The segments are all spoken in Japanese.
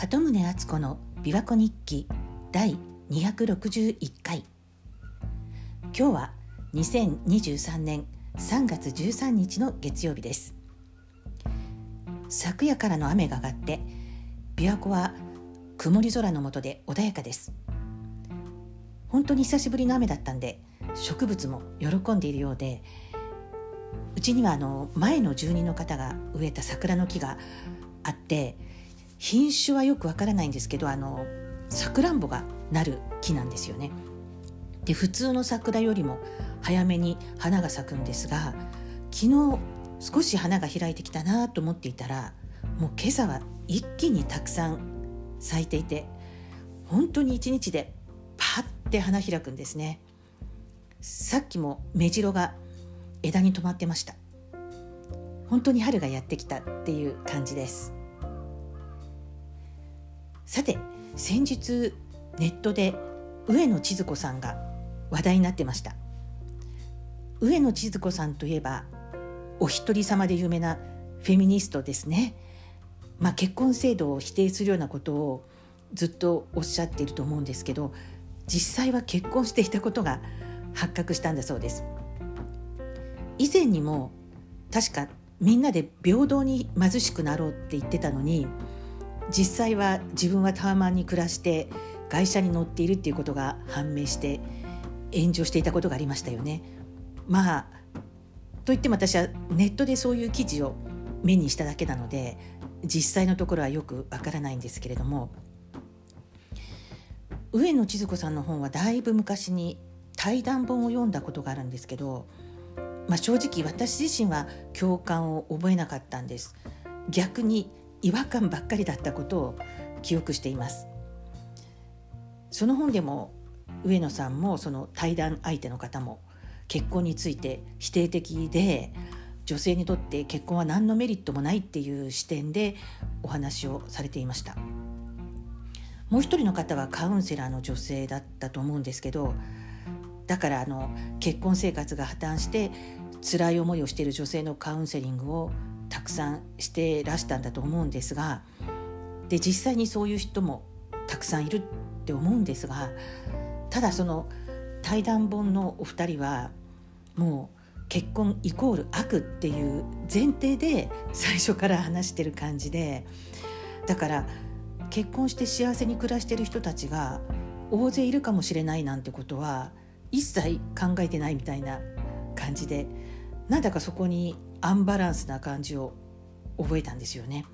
鳩宗敦子の琵琶湖日記第261回。今日は2023年3月13日の月曜日です。昨夜からの雨が上がって琵琶湖は曇り空の下で穏やかです。本当に久しぶりの雨だったんで植物も喜んでいるようでうちにはあの前の住人の方が植えた桜の木があって品種はよくわからないんですけどあのさくらんぼがなる木なんですよね。で普通の桜よりも早めに花が咲くんですが昨日少し花が開いてきたなと思っていたらもう今朝は一気にたくさん咲いていて本当に一日でパッて花開くんですね。さっきも目白が枝に止まってました。本当に春がやってきたっていう感じです。さて先日ネットで上野千鶴子さんが話題になってました。上野千鶴子さんといえばお一人様で有名なフェミニストですね。まあ結婚制度を否定するようなことをずっとおっしゃっていると思うんですけど実際は結婚していたことが発覚したんだそうです。以前にも確かみんなで平等に貧しくなろうって言ってたのに実際は自分はタワマンに暮らして外車に乗っているっていうことが判明して炎上していたことがありましたよね。まあといっても私はネットでそういう記事を目にしただけなので実際のところはよくわからないんですけれども上野千鶴子さんの本はだいぶ昔に対談本を読んだことがあるんですけど、まあ、正直私自身は共感を覚えなかったんです逆に違和感ばっかりだったことを記憶しています。その本でも上野さんもその対談相手の方も結婚について否定的で女性にとって結婚は何のメリットもないっていう視点でお話をされていました。もう一人の方はカウンセラーの女性だったと思うんですけどだからあの結婚生活が破綻して辛い思いをしている女性のカウンセリングをたくさんしてらしたんだと思うんですがで実際にそういう人もたくさんいるって思うんですがただその対談本のお二人はもう結婚イコール悪っていう前提で最初から話してる感じでだから結婚して幸せに暮らしてる人たちが大勢いるかもしれないなんてことは一切考えてないみたいな感じでなんだかそこにアンバランスな感じを覚えたんですよね。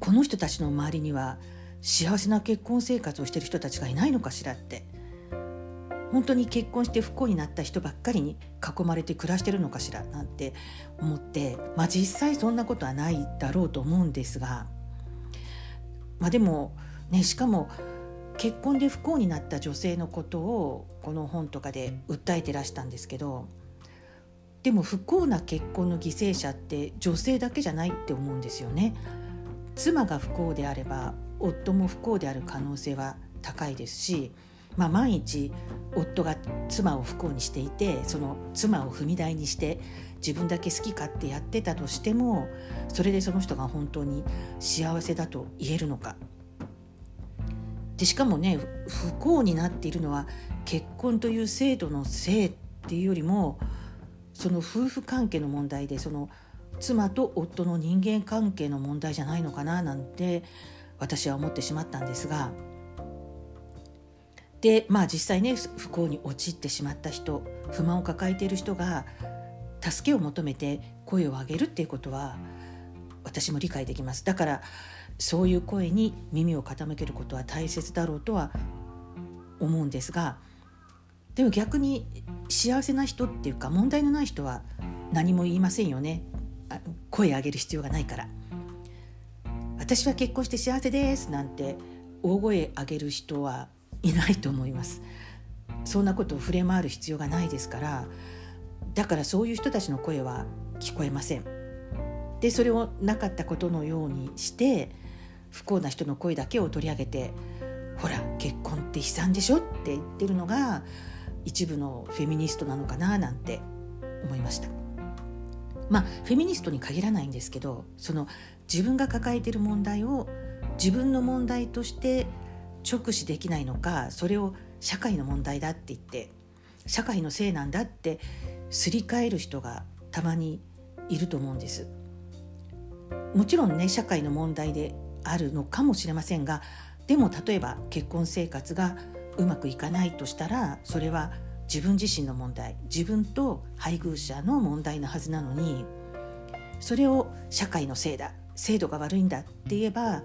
この人たちの周りには幸せな結婚生活をしてる人たちがいないのかしらって。本当に結婚して不幸になった人ばっかりに囲まれて暮らしてるのかしらなんて思って。まあ実際そんなことはないだろうと思うんですが。まあでもねしかも結婚で不幸になった女性のことをこの本とかで訴えてらしたんですけどでも不幸な結婚の犠牲者って女性だけじゃないって思うんですよね。妻が不幸であれば夫も不幸である可能性は高いですし、まあ、万一夫が妻を不幸にしていてその妻を踏み台にして自分だけ好き勝手やってたとしてもそれでその人が本当に幸せだと言えるのか。でしかもね不幸になっているのは結婚という制度のせいっていうよりもその夫婦関係の問題でその妻と夫の人間関係の問題じゃないのかななんて私は思ってしまったんですがでまあ実際ね不幸に陥ってしまった人不満を抱えている人が助けを求めて声を上げるっていうことは私も理解できます。だからそういう声に耳を傾けることは大切だろうとは思うんですがでも逆に幸せな人っていうか問題のない人は何も言いませんよね。声上げる必要がないから。私は結婚して幸せですなんて大声上げる人はいないと思います。そんなことを触れ回る必要がないですから。だからそういう人たちの声は聞こえません。でそれをなかったことのようにして不幸な人の声だけを取り上げてほら結婚って悲惨でしょって言ってるのが一部のフェミニストなのかななんて思いました。まあフェミニストに限らないんですけどその自分が抱えている問題を自分の問題として直視できないのかそれを社会の問題だって言って社会のせいなんだってすり替える人がたまにいると思うんです。もちろんね社会の問題であるのかもしれませんがでも例えば結婚生活がうまくいかないとしたらそれは自分自身の問題。自分と配偶者の問題なはずなのにそれを社会のせいだ制度が悪いんだって言えば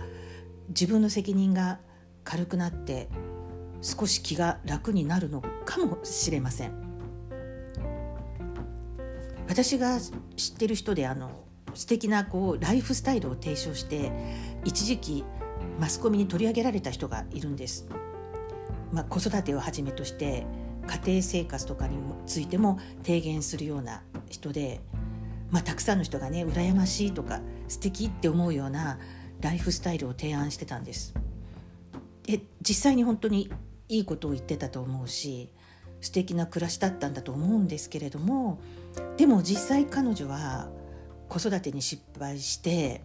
自分の責任が軽くなって少し気が楽になるのかもしれません。私が知ってる人であの素敵なこうライフスタイルを提唱して一時期マスコミに取り上げられた人がいるんです、まあ、子育てをはじめとして家庭生活とかについても提言するような人で、まあ、たくさんの人がね羨ましいとか素敵って思うようなライフスタイルを提案してたんです。で実際に本当にいいことを言ってたと思うし素敵な暮らしだったんだと思うんですけれどもでも実際彼女は子育てに失敗して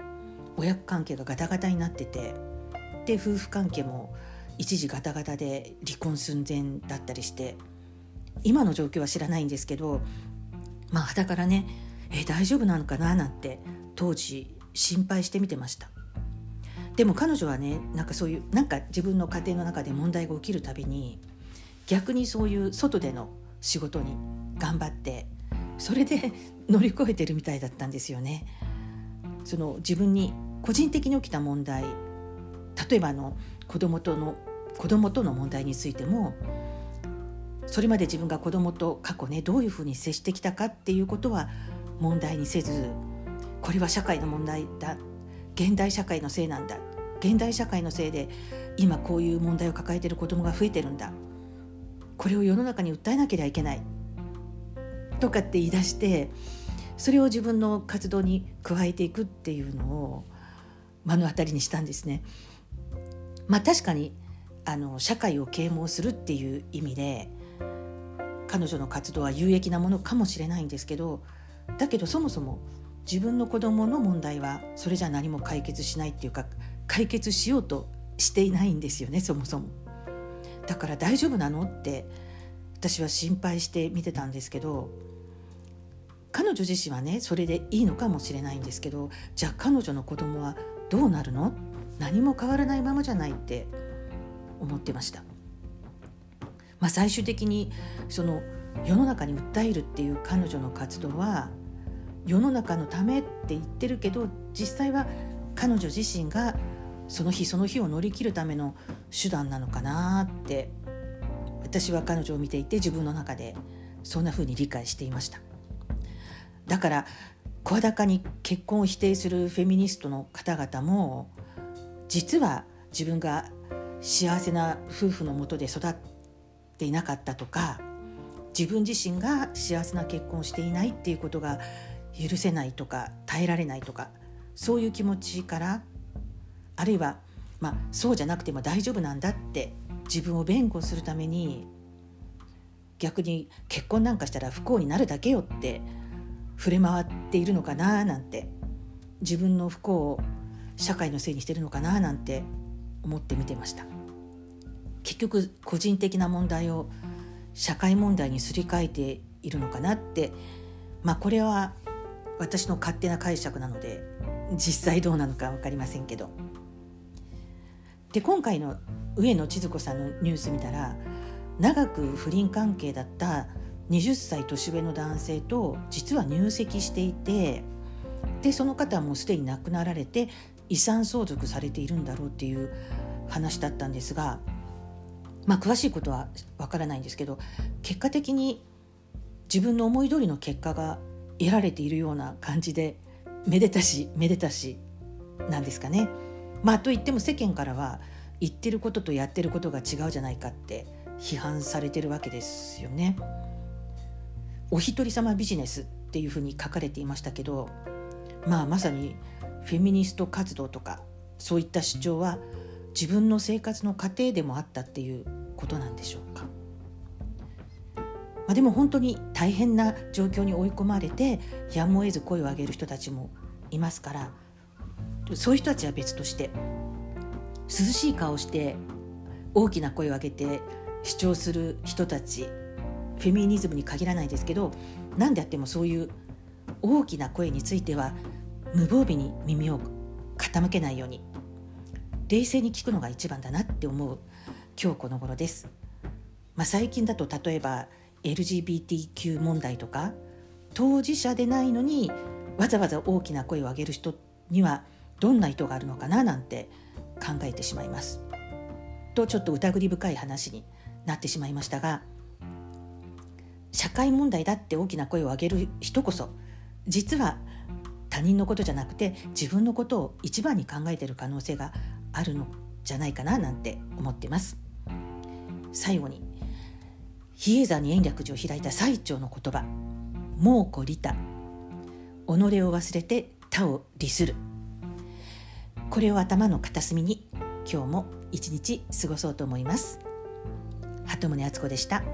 親子関係がガタガタになっててで夫婦関係も一時ガタガタで離婚寸前だったりして今の状況は知らないんですけどまあだからねえ大丈夫なのかななんて当時心配して見てましたでも彼女はねなんかそういうなんか自分の家庭の中で問題が起きるたびに逆にそういう外での仕事に頑張ってそれで 乗り越えてるみたいだったんですよね。その自分に個人的に起きた問題例えばあの子供との子供との問題についてもそれまで自分が子供と過去ねどういうふうに接してきたかっていうことは問題にせずこれは社会の問題だ現代社会のせいなんだ現代社会のせいで今こういう問題を抱えている子どもが増えてるんだこれを世の中に訴えなければいけないとかって言い出してそれを自分の活動に加えていくっていうのを目の当たりにしたんですね。まあ、確かにあの社会を啓蒙するっていう意味で彼女の活動は有益なものかもしれないんですけどだけどそもそも自分の子供の問題はそれじゃ何も解決しないっていうか解決しようとしていないんですよねそもそも。だから大丈夫なのって私は心配して見てたんですけど彼女自身はねそれでいいのかもしれないんですけどじゃあ彼女の子供はどうなるの？何も変わらないままじゃないって思ってました。まあ、最終的にその世の中に訴えるっていう彼女の活動は世の中のためって言ってるけど実際は彼女自身がその日その日を乗り切るための手段なのかなって私は彼女を見ていて自分の中でそんな風に理解していましただから声高に結婚を否定するフェミニストの方々も実は自分が幸せな夫婦のもとで育っていなかったとか自分自身が幸せな結婚をしていないっていうことが許せないとか耐えられないとかそういう気持ちからあるいは、まあ、そうじゃなくても大丈夫なんだって自分を弁護するために逆に結婚なんかしたら不幸になるだけよって触れ回っているのかななんて自分の不幸を社会のせいにしてるのかななんて思って見てました。結局個人的な問題を社会問題にすり替えているのかなってまあこれは私の勝手な解釈なので実際どうなのか分かりませんけど。で今回の上野千鶴子さんのニュース見たら長く不倫関係だった20歳年上の男性と実は入籍していてでその方はもうすでに亡くなられて遺産相続されているんだろうっていう話だったんですがまあ詳しいことはわからないんですけど結果的に自分の思い通りの結果が得られているような感じでめでたしめでたしなんですかね。まあといっても世間からは言ってることとやってることが違うじゃないかって批判されてるわけですよね。お一人様ビジネスっていうふうに書かれていましたけどまあまさにフェミニスト活動とかそういった主張は自分の生活の過程でもあったっていうことなんでしょうか。まあ、でも本当に大変な状況に追い込まれてやむを得ず声を上げる人たちもいますからそういう人たちは別として涼しい顔して大きな声を上げて主張する人たちフェミニズムに限らないですけど何であってもそういう大きな声については無防備に耳を傾けないように冷静に聞くのが一番だなって思う今日この頃です。まあ、最近だと例えば LGBTQ 問題とか当事者でないのにわざわざ大きな声を上げる人にはどんな意図があるのかななんて考えてしまいます。とちょっと疑り深い話になってしまいましたが社会問題だって大きな声を上げる人こそ実は他人のことじゃなくて自分のことを一番に考えている可能性があるのじゃないかななんて思ってます。最後に比叡山に延暦寺を開いた最澄の言葉「猛虎利他」己を忘れて他を利する。これを頭の片隅に今日も一日過ごそうと思います。鳩宗敦子でした。